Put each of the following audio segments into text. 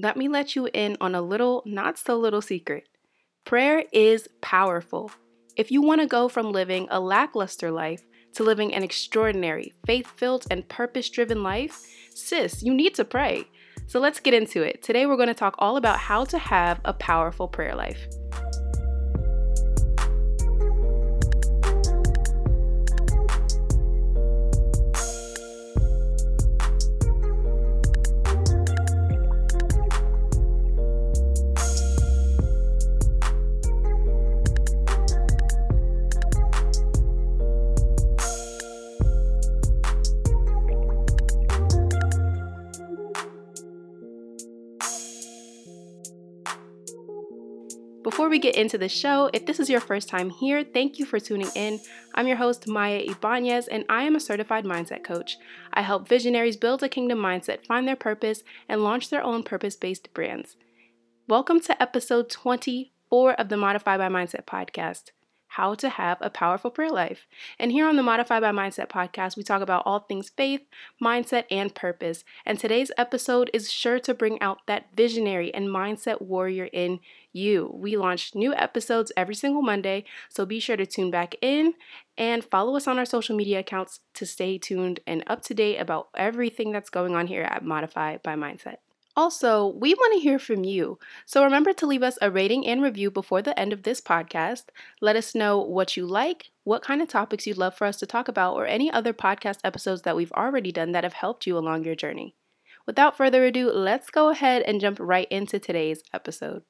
let me let you in on a little, not so little secret. Prayer is powerful. If you want to go from living a lackluster life to living an extraordinary, faith filled, and purpose driven life, sis, you need to pray. So let's get into it. Today, we're going to talk all about how to have a powerful prayer life. Before we get into the show, if this is your first time here, thank you for tuning in. I'm your host, Maya Ibanez, and I am a certified mindset coach. I help visionaries build a kingdom mindset, find their purpose, and launch their own purpose based brands. Welcome to episode 24 of the Modify by Mindset podcast how to have a powerful prayer life. And here on the Modify by Mindset podcast, we talk about all things faith, mindset, and purpose. And today's episode is sure to bring out that visionary and mindset warrior in you. We launch new episodes every single Monday, so be sure to tune back in and follow us on our social media accounts to stay tuned and up to date about everything that's going on here at Modify by Mindset. Also, we want to hear from you. So remember to leave us a rating and review before the end of this podcast. Let us know what you like, what kind of topics you'd love for us to talk about, or any other podcast episodes that we've already done that have helped you along your journey. Without further ado, let's go ahead and jump right into today's episode.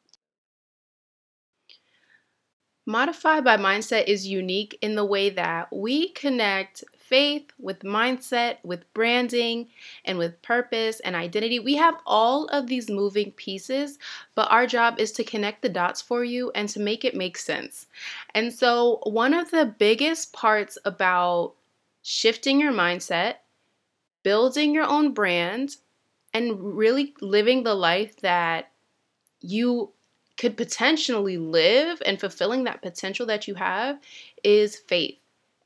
Modify by Mindset is unique in the way that we connect faith, with mindset, with branding, and with purpose and identity. We have all of these moving pieces, but our job is to connect the dots for you and to make it make sense. And so, one of the biggest parts about shifting your mindset, building your own brand, and really living the life that you could potentially live and fulfilling that potential that you have is faith.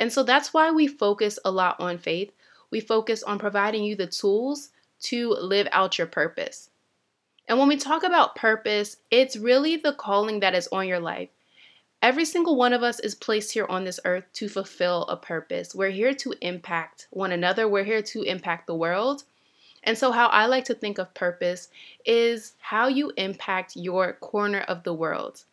And so that's why we focus a lot on faith. We focus on providing you the tools to live out your purpose. And when we talk about purpose, it's really the calling that is on your life. Every single one of us is placed here on this earth to fulfill a purpose. We're here to impact one another, we're here to impact the world. And so, how I like to think of purpose is how you impact your corner of the world.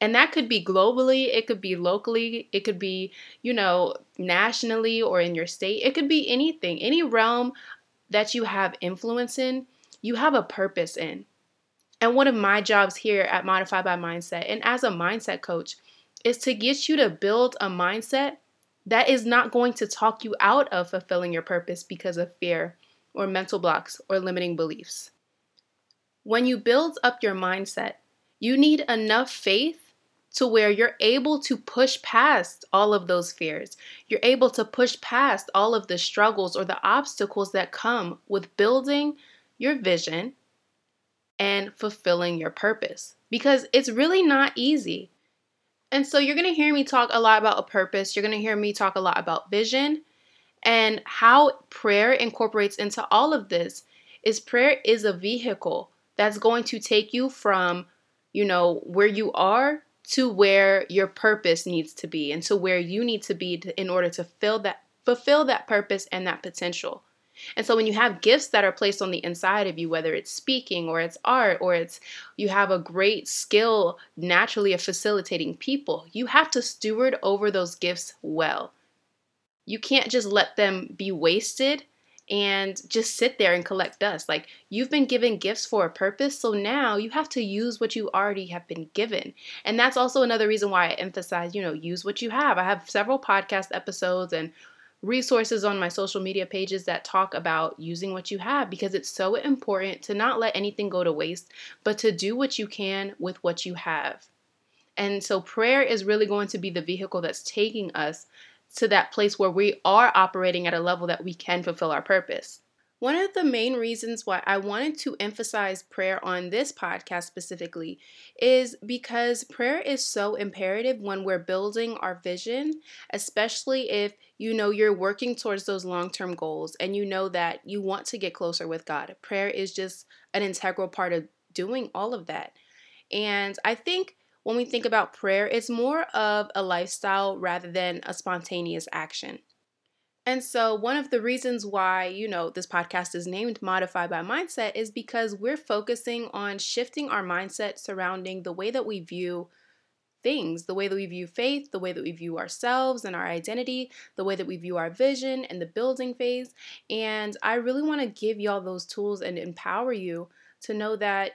And that could be globally, it could be locally, it could be, you know, nationally or in your state. It could be anything, any realm that you have influence in, you have a purpose in. And one of my jobs here at Modify by Mindset and as a mindset coach is to get you to build a mindset that is not going to talk you out of fulfilling your purpose because of fear or mental blocks or limiting beliefs. When you build up your mindset, you need enough faith to where you're able to push past all of those fears. You're able to push past all of the struggles or the obstacles that come with building your vision and fulfilling your purpose because it's really not easy. And so you're to hear me talk a lot about a purpose. You're to hear me talk a lot about vision and how prayer incorporates into all of this is prayer is a vehicle that's going to take you from, you know, where you are to where your purpose needs to be and to where you need to be to, in order to fill that fulfill that purpose and that potential. And so when you have gifts that are placed on the inside of you, whether it's speaking or it's art or it's you have a great skill naturally of facilitating people, you have to steward over those gifts well. You can't just let them be wasted and just sit there and collect dust. Like you've been given gifts for a purpose, so now you have to use what you already have been given. And that's also another reason why I emphasize, you know, use what you have. I have several podcast episodes and resources on my social media pages that talk about using what you have because it's so important to not let anything go to waste, but to do what you can with what you have. And so prayer is really going to be the vehicle that's taking us to that place where we are operating at a level that we can fulfill our purpose. One of the main reasons why I wanted to emphasize prayer on this podcast specifically is because prayer is so imperative when we're building our vision, especially if you know you're working towards those long term goals and you know that you want to get closer with God. Prayer is just an integral part of doing all of that. And I think when we think about prayer, it's more of a lifestyle rather than a spontaneous action. And so, one of the reasons why, you know, this podcast is named Modify by Mindset is because we're focusing on shifting our mindset surrounding the way that we view things, the way that we view faith, the way that we view ourselves and our identity, the way that we view our vision and the building phase. And I really want to give y'all those tools and empower you to know that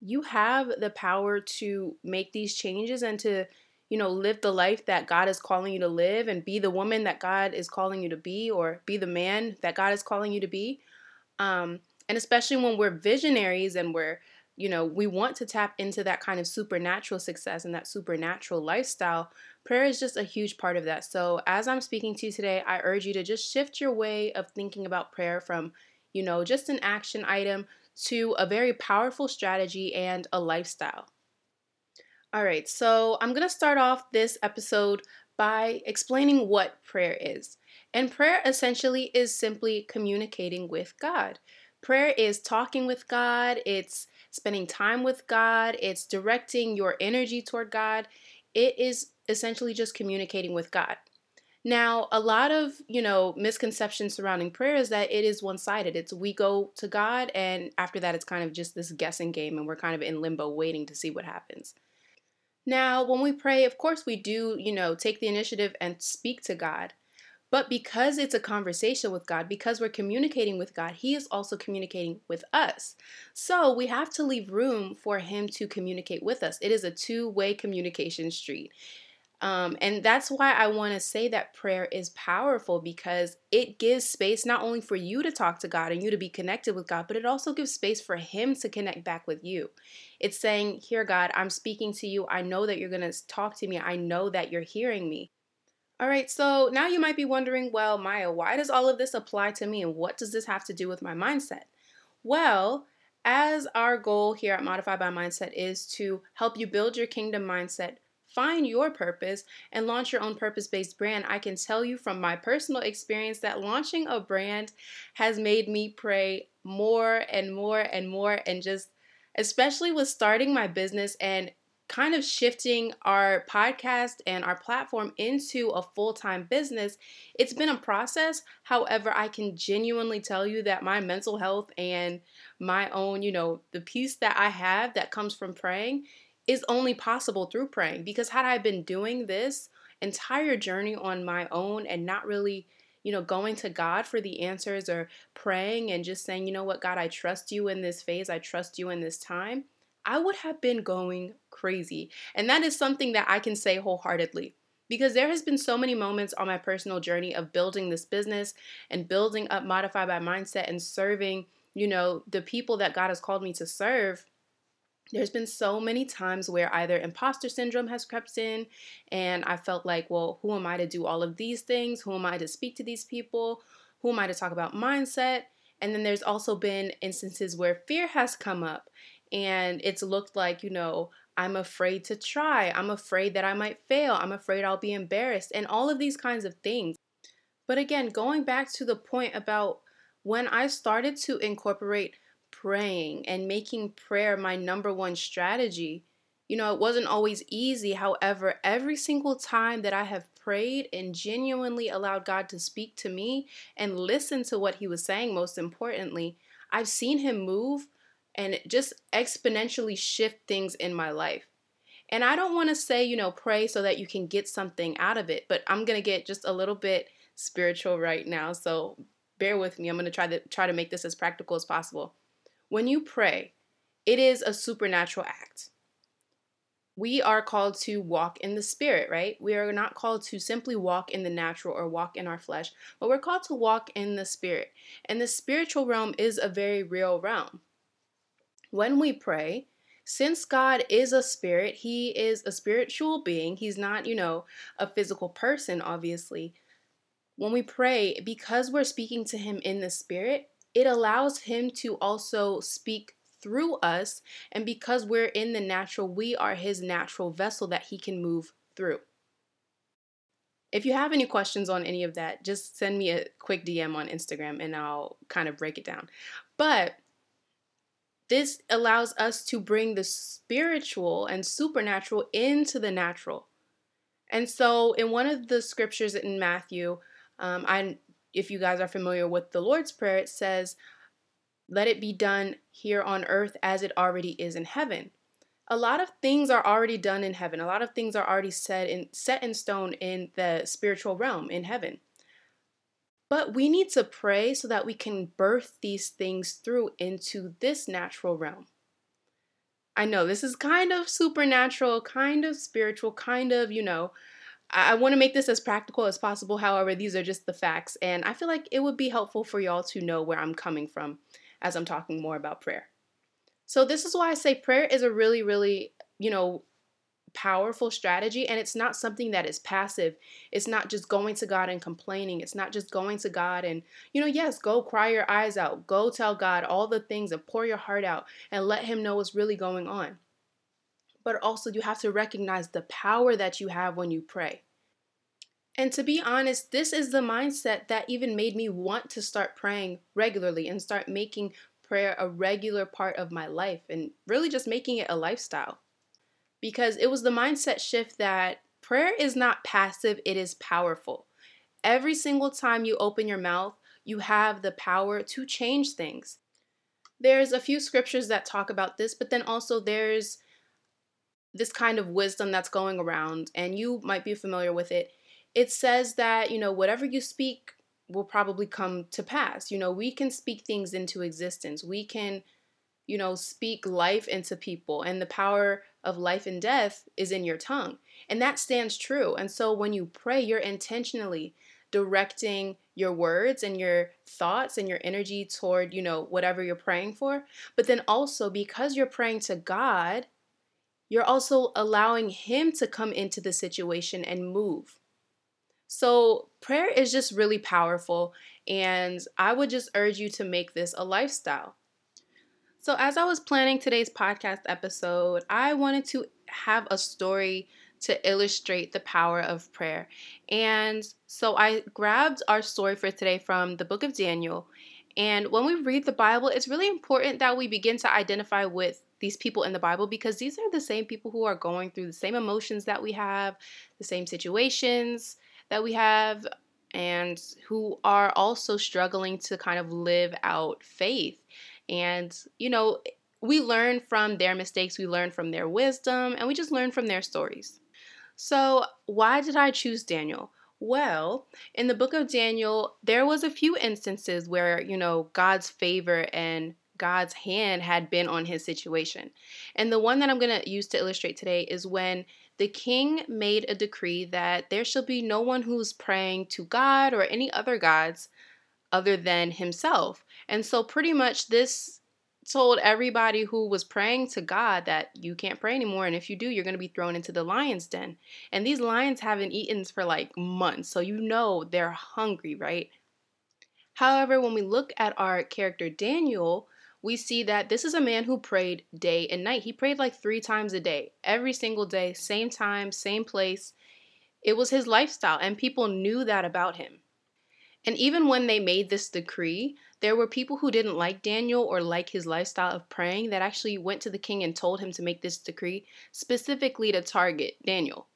you have the power to make these changes and to you know, live the life that God is calling you to live and be the woman that God is calling you to be or be the man that God is calling you to be. Um, and especially when we're visionaries and we're, you know, we want to tap into that kind of supernatural success and that supernatural lifestyle, prayer is just a huge part of that. So, as I'm speaking to you today, I urge you to just shift your way of thinking about prayer from, you know, just an action item to a very powerful strategy and a lifestyle. All right, so I'm going to start off this episode by explaining what prayer is. And prayer essentially is simply communicating with God. Prayer is talking with God, it's spending time with God, it's directing your energy toward God. It is essentially just communicating with God. Now, a lot of, you know, misconceptions surrounding prayer is that it is one-sided. It's we go to God and after that it's kind of just this guessing game and we're kind of in limbo waiting to see what happens. Now, when we pray, of course, we do, you know, take the initiative and speak to God. But because it's a conversation with God, because we're communicating with God, He is also communicating with us. So we have to leave room for Him to communicate with us. It is a two way communication street. Um, and that's why I want to say that prayer is powerful because it gives space not only for you to talk to God and you to be connected with God, but it also gives space for Him to connect back with you. It's saying, Here, God, I'm speaking to you. I know that you're going to talk to me. I know that you're hearing me. All right, so now you might be wondering, well, Maya, why does all of this apply to me and what does this have to do with my mindset? Well, as our goal here at Modify by Mindset is to help you build your kingdom mindset find your purpose and launch your own purpose based brand, I can tell you from my personal experience that launching a brand has made me pray more and more and more, and just especially with starting my business and kind of shifting our podcast and our platform into a full time business, it's been a process. However, I can genuinely tell you that my mental health and my own, you know, the peace that I have that comes from praying is only possible through praying. Because had I been doing this entire journey on my own and not really, you know, going to God for the answers or praying and just saying, you know what, God, I trust you in this phase, I trust you in this time, I would have been going crazy. And that is something that I can say wholeheartedly because there has been so many moments on my personal journey of building this business and building up modify by mindset and serving you know the people that god has called me to serve there's been so many times where either imposter syndrome has crept in and I felt like, well, who am I to do all of these things? Who am I to speak to these people? Who am I to talk about mindset? And then there's also been instances where fear has come up and it's looked like, you know, I'm afraid to try. I'm afraid that I might fail. I'm afraid I'll be embarrassed and all of these kinds of things. But again, going back to the point about when I started to incorporate praying and making prayer my number one strategy. You know, it wasn't always easy. However, every single time that I have prayed and genuinely allowed God to speak to me and listen to what He was saying, most importantly, I've seen Him move and just exponentially shift things in my life. And I don't want to say, you know, pray so that you can get something out of it, but I'm going to get just a little bit spiritual right now. So bear with me. I'm going to try to try to make this as practical as possible. When you pray, it is a supernatural act. We are called to walk in the spirit, right? We are not called to simply walk in the natural or walk in our flesh, but we're called to walk in the spirit. And the spiritual realm is a very real realm. When we pray, since God is a spirit, He is a spiritual being. He's not, you know, a physical person, obviously. When we pray, because we're speaking to Him in the spirit, it allows Him to also speak through us. And because we're in the natural, we are His natural vessel that He can move through. If you have any questions on any of that, just send me a quick DM on Instagram and I'll kind of break it down. But this allows us to bring the spiritual and supernatural into the natural. And so, in one of the scriptures in Matthew, um, I, if you guys are familiar with the Lord's Prayer, it says, "Let it be done here on earth as it already is in heaven." a lot of things are already done in heaven. A lot of things are already set in set in stone in the spiritual realm in heaven. But we need to pray so that we can birth these things through into this natural realm. I know this is kind of supernatural, kind of spiritual, kind of, you know, I want to make this as practical as possible. However, these are just the facts. And I feel like it would be helpful for y'all to know where I'm coming from as I'm talking more about prayer. So this is why I say prayer is a really, really, you know, powerful strategy and it's not something that is passive. It's not just going to God and complaining. It's not just going to God and, you know, yes, go cry your eyes out. Go tell God all the things and pour your heart out and let him know what's really going on. But also you have to recognize the power that you have when you pray. And to be honest, this is the mindset that even made me want to start praying regularly and start making prayer a regular part of my life and really just making it a lifestyle. Because it was the mindset shift that prayer is not passive, it is powerful. Every single time you open your mouth, you have the power to change things. There's a few scriptures that talk about this, but then also there's this kind of wisdom that's going around, and you might be familiar with it. It says that, you know, whatever you speak will probably come to pass. You know, we can speak things into existence. We can, you know, speak life into people, and the power of life and death is in your tongue. And that stands true. And so when you pray, you're intentionally directing your words and your thoughts and your energy toward, you know, whatever you're praying for. But then also because you're praying to God, you're also allowing Him to come into the situation and move. So, prayer is just really powerful, and I would just urge you to make this a lifestyle. So, as I was planning today's podcast episode, I wanted to have a story to illustrate the power of prayer. And so I grabbed our story for today from the book of Daniel. And when we read the Bible, it's really important that we begin to identify with these people in the Bible because these are the same people who are going through the same emotions that we have, the same situations, that we have and who are also struggling to kind of live out faith. And, you know, we learn from their mistakes, we learn from their wisdom, and we just learn from their stories. So, why did I choose Daniel? Well, in the book of Daniel, there was a few instances where, you know, God's favor and God's hand had been on his situation. And the one that I'm going to use to illustrate today is when the king made a decree that there shall be no one who's praying to God or any other gods other than himself. And so, pretty much, this told everybody who was praying to God that you can't pray anymore. And if you do, you're going to be thrown into the lion's den. And these lions haven't eaten for like months. So, you know they're hungry, right? However, when we look at our character Daniel, we see that this is a man who prayed day and night. He prayed like three times a day, every single day, same time, same place. It was his lifestyle, and people knew that about him. And even when they made this decree, there were people who didn't like Daniel or like his lifestyle of praying that actually went to the king and told him to make this decree specifically to target Daniel.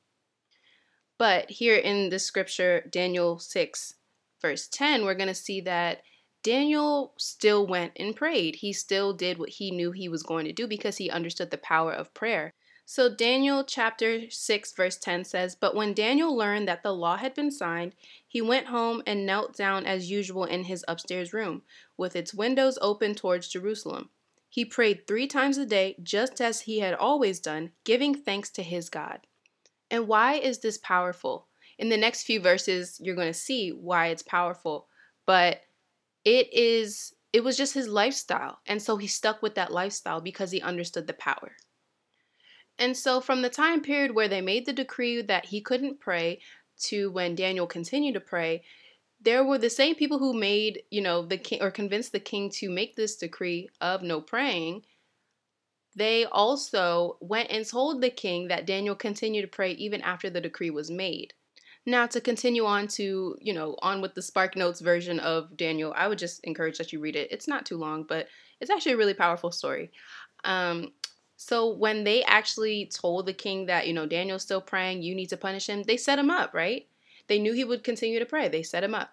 But here in the scripture, Daniel 6, verse 10, we're going to see that Daniel still went and prayed. He still did what he knew he was going to do because he understood the power of prayer. So, Daniel chapter 6, verse 10 says, But when Daniel learned that the law had been signed, he went home and knelt down as usual in his upstairs room, with its windows open towards Jerusalem. He prayed three times a day, just as he had always done, giving thanks to his God. And why is this powerful? In the next few verses, you're going to see why it's powerful. But it is it was just his lifestyle and so he stuck with that lifestyle because he understood the power and so from the time period where they made the decree that he couldn't pray to when Daniel continued to pray there were the same people who made, you know, the king or convinced the king to make this decree of no praying. They also went and told the king that Daniel continued to pray even after the decree was made. Now, to continue on to, you know, on with the Spark Notes version of Daniel, I would just encourage that you read it. It's not too long, but it's actually a really powerful story. Um, so when they actually told the king that, you know, Daniel's still praying, you need to punish him, they set him up, right? They knew he would continue to pray. They set him up.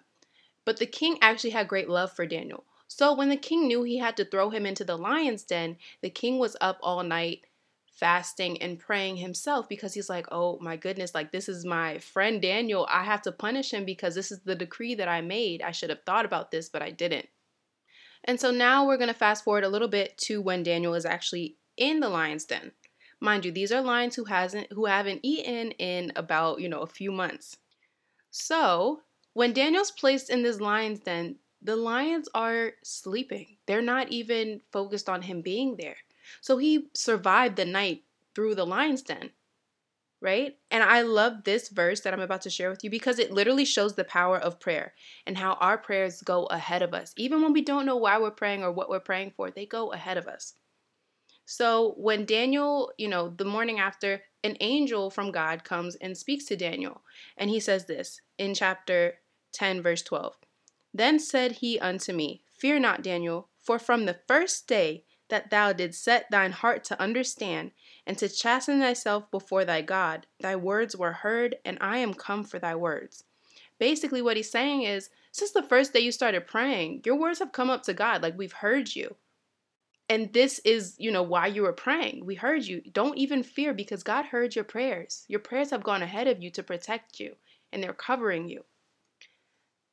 But the king actually had great love for Daniel. So when the king knew he had to throw him into the lion's den, the king was up all night fasting and praying himself because he's like, oh my goodness, like this is my friend Daniel. I have to punish him because this is the decree that I made. I should have thought about this, but I didn't. And so now we're going to fast forward a little bit to when Daniel is actually in the lion's den. Mind you, these are lions who hasn't who haven't eaten in about, you know, a few months. So, when Daniel's placed in this lion's den, the lions are sleeping. They're not even focused on him being there. So he survived the night through the lion's den, right? And I love this verse that I'm about to share with you because it literally shows the power of prayer and how our prayers go ahead of us. Even when we don't know why we're praying or what we're praying for, they go ahead of us. So when Daniel, you know, the morning after, an angel from God comes and speaks to Daniel. And he says this in chapter 10, verse 12. Then said he unto me, Fear not, Daniel, for from the first day that thou didst set thine heart to understand and to chasten thyself before thy God. Thy words were heard, and I am come for thy words. Basically, what he's saying is, since the first day you started praying, your words have come up to God, like we've heard you. And this is, you know, why you were praying. We heard you. Don't even fear because God heard your prayers. Your prayers have gone ahead of you to protect you, and they're covering you.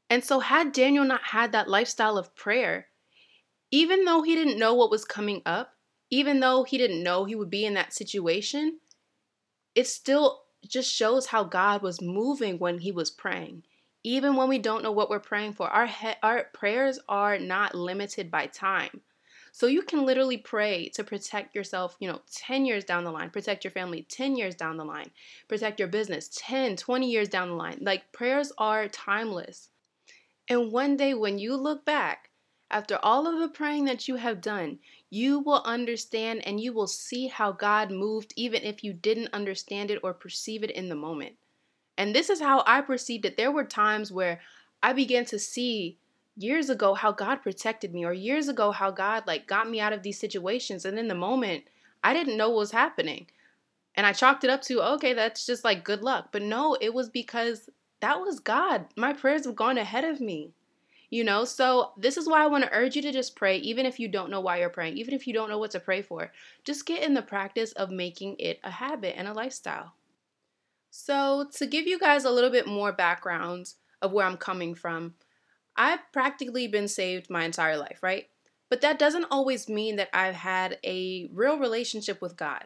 And so, had Daniel not had that lifestyle of prayer, even though he didn't know what was coming up, even though he didn't know he would be in that situation, it still just shows how God was moving when he was praying. Even when we don't know what we're praying for, our he- our prayers are not limited by time. So you can literally pray to protect yourself, you know, 10 years down the line, protect your family 10 years down the line, protect your business 10, 20 years down the line. Like prayers are timeless. And one day when you look back after all of the praying that you have done, you will understand and you will see how God moved, even if you didn't understand it or perceive it in the moment. And this is how I perceived it. There were times where I began to see years ago how God protected me, or years ago how God like got me out of these situations. And in the moment, I didn't know what was happening. And I chalked it up to, okay, that's just like good luck. But no, it was because that was God. My prayers have gone ahead of me. You know, so this is why I want to urge you to just pray, even if you don't know why you're praying, even if you don't know what to pray for. Just get in the practice of making it a habit and a lifestyle. So, to give you guys a little bit more background of where I'm coming from, I've practically been saved my entire life, right? But that doesn't always mean that I've had a real relationship with God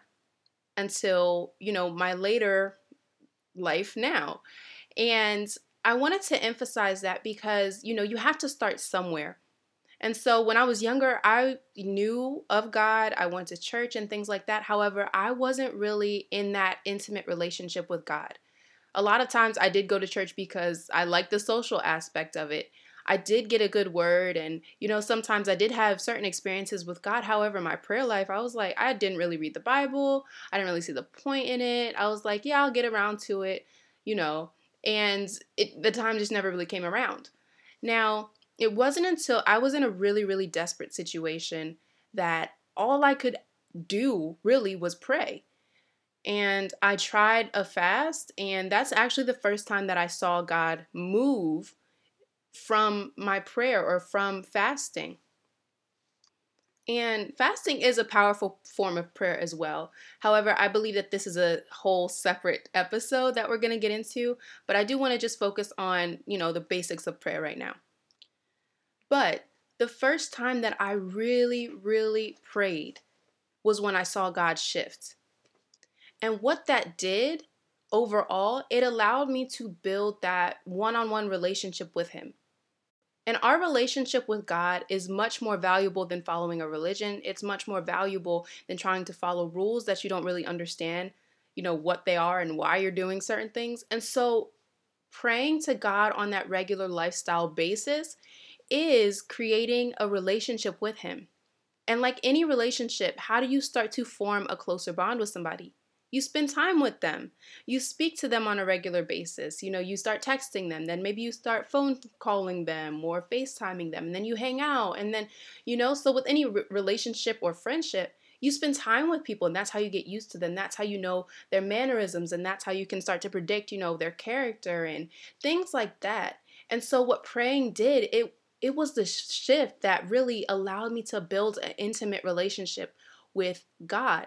until, you know, my later life now. And I wanted to emphasize that because, you know, you have to start somewhere. And so when I was younger, I knew of God. I went to church and things like that. However, I wasn't really in that intimate relationship with God. A lot of times I did go to church because I liked the social aspect of it. I did get a good word, and you know, sometimes I did have certain experiences with God. However, my prayer life, I was like, I didn't really read the Bible. I didn't really see the point in it. I was like, yeah, I'll get around to it, you know and it, the time just never really came around. Now, it wasn't until I was in a really, really desperate situation that all I could do really was pray. And I tried a fast, and that's actually the first time that I saw God move from my prayer or from fasting. And fasting is a powerful form of prayer as well. However, I believe that this is a whole separate episode that we're going to get into, but I do want to just focus on, you know, the basics of prayer right now. But the first time that I really, really prayed was when I saw God shift. And what that did overall, it allowed me to build that one on one relationship with Him. And our relationship with God is much more valuable than following a religion. It's much more valuable than trying to follow rules that you don't really understand, you know, what they are and why you're doing certain things. And so praying to God on that regular lifestyle basis is creating a relationship with Him. And like any relationship, how do you start to form a closer bond with somebody? You spend time with them. You speak to them on a regular basis. You know, you start texting them, then maybe you start phone calling them or FaceTiming them, and then you hang out. And then, you know, so with any re- relationship or friendship, you spend time with people and that's how you get used to them. That's how you know their mannerisms and that's how you can start to predict, you know, their character and things like that. And so what praying did, it it was the shift that really allowed me to build an intimate relationship with God.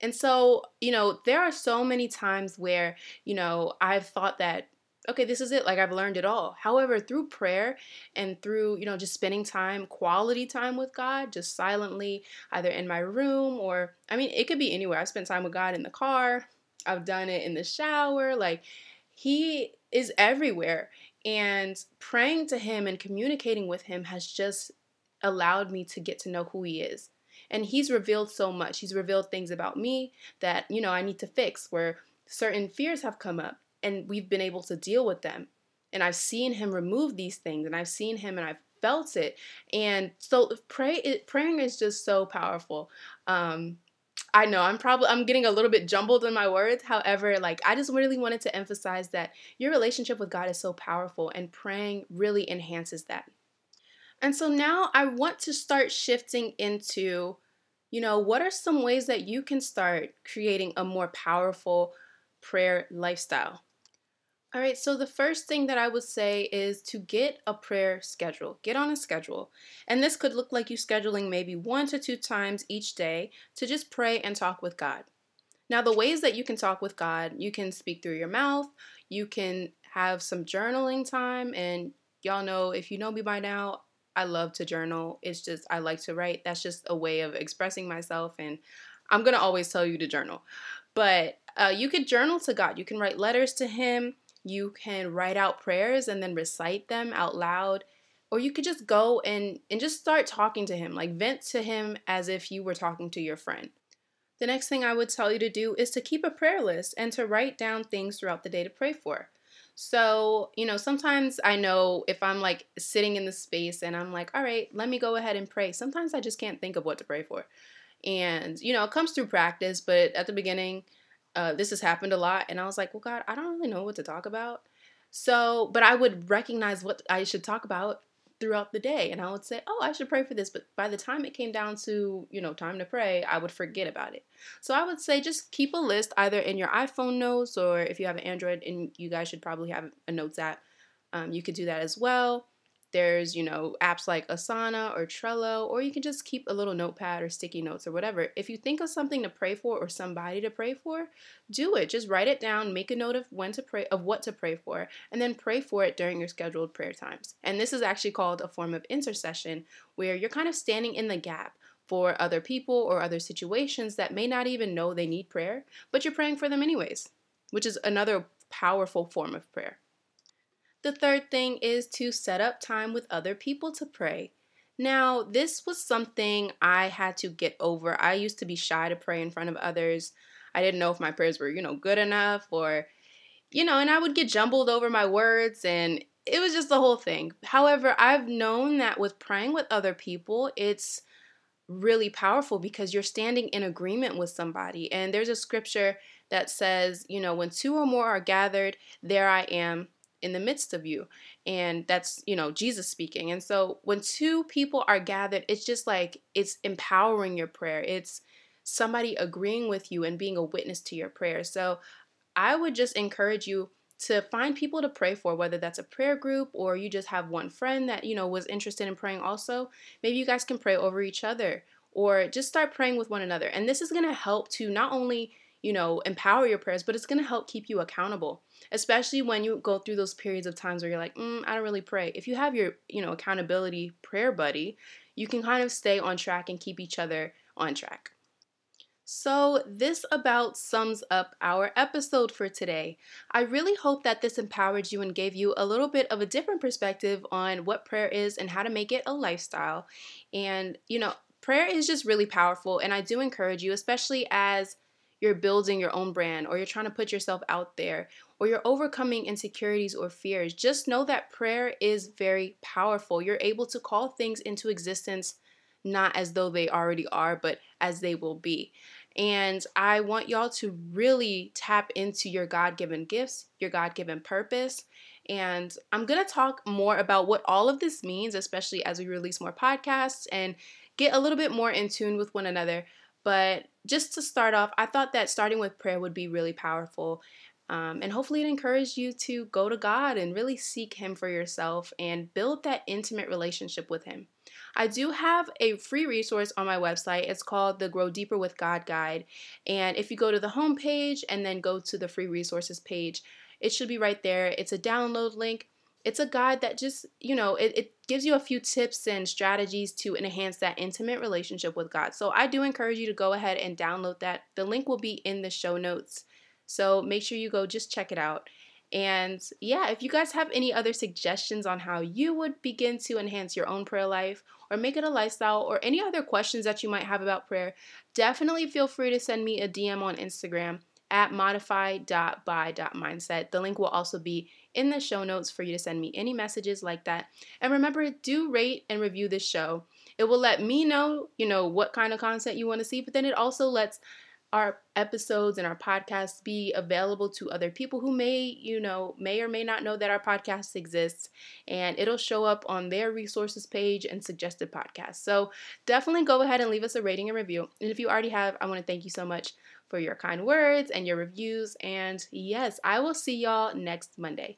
And so, you know, there are so many times where, you know, I've thought that okay, this is it. Like I've learned it all. However, through prayer and through, you know, just spending time, quality time with God, just silently, either in my room or, I mean, it could be anywhere. I've spent time with God in the car, I've done it in the shower. Like, He is everywhere. And praying to Him and communicating with Him has just allowed me to get to know who He is. And He's revealed so much. He's revealed things about me that, you know, I need to fix, where certain fears have come up and we've been able to deal with them. And I've seen him remove these things and I've seen him and I've felt it. And so pray it, praying is just so powerful. Um, I know I'm probably I'm getting a little bit jumbled in my words. However, like I just really wanted to emphasize that your relationship with God is so powerful and praying really enhances that. And so now I want to start shifting into you know, what are some ways that you can start creating a more powerful prayer lifestyle? All right, so the first thing that I would say is to get a prayer schedule. Get on a schedule. And this could look like you scheduling maybe one to two times each day to just pray and talk with God. Now, the ways that you can talk with God, you can speak through your mouth, you can have some journaling time. And y'all know, if you know me by now, I love to journal. It's just, I like to write. That's just a way of expressing myself. And I'm going to always tell you to journal. But uh, you could journal to God. You can write letters to Him. You can write out prayers and then recite them out loud. Or you could just go and, and just start talking to him, like vent to him as if you were talking to your friend. The next thing I would tell you to do is to keep a prayer list and to write down things throughout the day to pray for. So, you know, sometimes I know if I'm like sitting in the space and I'm like, all right, let me go ahead and pray. Sometimes I just can't think of what to pray for. And, you know, it comes through practice, but at the beginning, uh, this has happened a lot. And I was like, well, God, I don't really know what to talk about. So, but I would recognize what I should talk about throughout the day. And I would say, oh, I should pray for this. But by the time it came down to, you know, time to pray, I would forget about it. So I would say just keep a list either in your iPhone notes or if you have an Android, and you guys should probably have a notes app, um, you could do that as well. There's, you know, apps like Asana or Trello, or you can just keep a little notepad or sticky notes or whatever. If you think of something to pray for or somebody to pray for, do it. Just write it down, make a note of when to pray, of what to pray for, and then pray for it during your scheduled prayer times. And this is actually called a form of intercession where you're kind of standing in the gap for other people or other situations that may not even know they need prayer, but you're praying for them anyways, which is another powerful form of prayer. The third thing is to set up time with other people to pray. Now, this was something I had to get over. I used to be shy to pray in front of others. I didn't know if my prayers were, you know, good enough or, you know, and I would get jumbled over my words and it was just the whole thing. However, I've known that with praying with other people, it's really powerful because you're standing in agreement with somebody. And there's a scripture that says, you know, when two or more are gathered, there I am in the midst of you. And that's, you know, Jesus speaking. And so when two people are gathered, it's just like it's empowering your prayer. It's somebody agreeing with you and being a witness to your prayer. So I would just encourage you to find people to pray for whether that's a prayer group or you just have one friend that you know was interested in praying also maybe you guys can pray over each other or just start praying with one another and this is going to help to not only you know, empower your prayers, but it's going to help keep you accountable, especially when you go through those periods of times where you're like, mm, I don't really pray. If you have your, you know, accountability prayer buddy, you can kind of stay on track and keep each other on track. So, this about sums up our episode for today. I really hope that this empowered you and gave you a little bit of a different perspective on what prayer is and how to make it a lifestyle. And, you know, prayer is just really powerful. And I do encourage you, especially as you're building your own brand or you're trying to put yourself out there or you're overcoming insecurities or fears, just know that prayer is very powerful. You're able to call things into existence not as though they already are, but as they will be. And I want y'all to really tap into your God given gifts, your God given purpose. And I'm going to talk more about what all of this means, especially as we release more podcasts and get a little bit more in tune with one another. But just to start off, I thought that starting with prayer would be really powerful. Um, and hopefully, it encouraged you to go to God and really seek Him for yourself and build that intimate relationship with Him. I do have a free resource on my website. It's called the Grow Deeper with God Guide. And if you go to the home page and then go to the free resources page, it should be right there. It's a download link. It's a guide that just, you know, it, it gives you a few tips and strategies to enhance that intimate relationship with God. So I do encourage you to go ahead and download that. The link will be in the show notes. So make sure you go just check it out. And yeah, if you guys have any other suggestions on how you would begin to enhance your own prayer life or make it a lifestyle or any other questions that you might have about prayer, definitely feel free to send me a DM on Instagram at modify.by.mindset. The link will also be in the show notes for you to send me any messages like that. And remember, do rate and review this show. It will let me know, you know, what kind of content you want to see, but then it also lets our episodes and our podcasts be available to other people who may, you know, may or may not know that our podcast exists and it'll show up on their resources page and suggested podcasts. So definitely go ahead and leave us a rating and review. And if you already have, I want to thank you so much for your kind words and your reviews. And yes, I will see y'all next Monday.